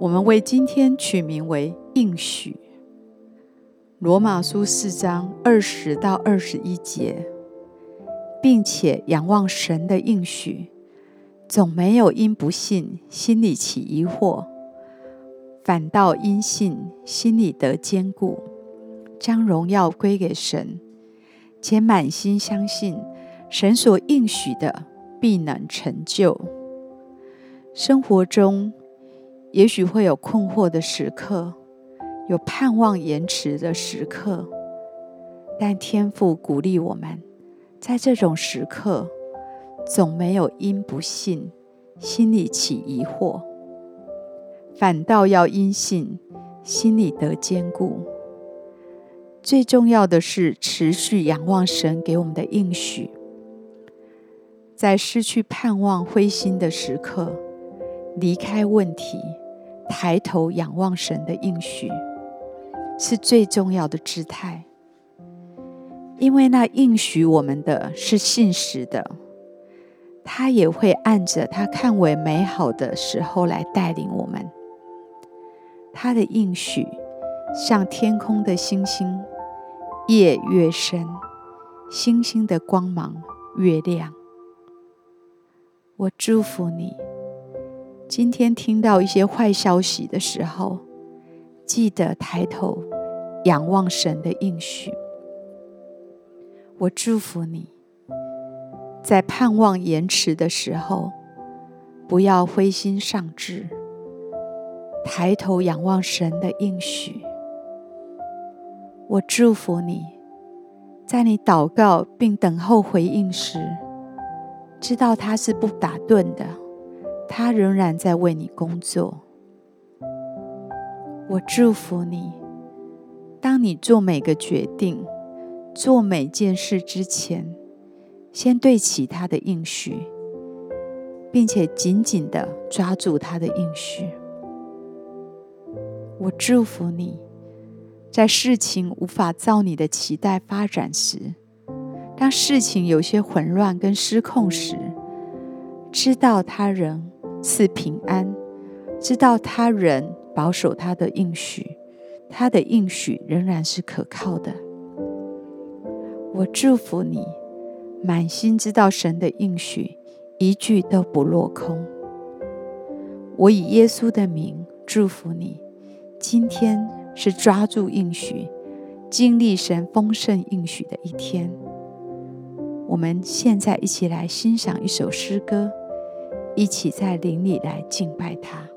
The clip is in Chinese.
我们为今天取名为应许。罗马书四章二十到二十一节，并且仰望神的应许，总没有因不信心里起疑惑，反倒因信心里得坚固，将荣耀归给神，且满心相信神所应许的必能成就。生活中也许会有困惑的时刻。有盼望延迟的时刻，但天父鼓励我们，在这种时刻，总没有因不信心里起疑惑，反倒要因信心里得坚固。最重要的是持续仰望神给我们的应许，在失去盼望灰心的时刻，离开问题，抬头仰望神的应许。是最重要的姿态，因为那应许我们的是信实的，他也会按着他看为美好的时候来带领我们。他的应许像天空的星星，夜越深，星星的光芒越亮。我祝福你，今天听到一些坏消息的时候，记得抬头仰望神的应许。我祝福你，在盼望延迟的时候，不要灰心丧志，抬头仰望神的应许。我祝福你，在你祷告并等候回应时，知道他是不打盹的，他仍然在为你工作。我祝福你，当你做每个决定、做每件事之前，先对齐他的应许，并且紧紧地抓住他的应许。我祝福你，在事情无法照你的期待发展时，当事情有些混乱跟失控时，知道他仍赐平安，知道他人。保守他的应许，他的应许仍然是可靠的。我祝福你，满心知道神的应许一句都不落空。我以耶稣的名祝福你，今天是抓住应许、经历神丰盛应许的一天。我们现在一起来欣赏一首诗歌，一起在灵里来敬拜他。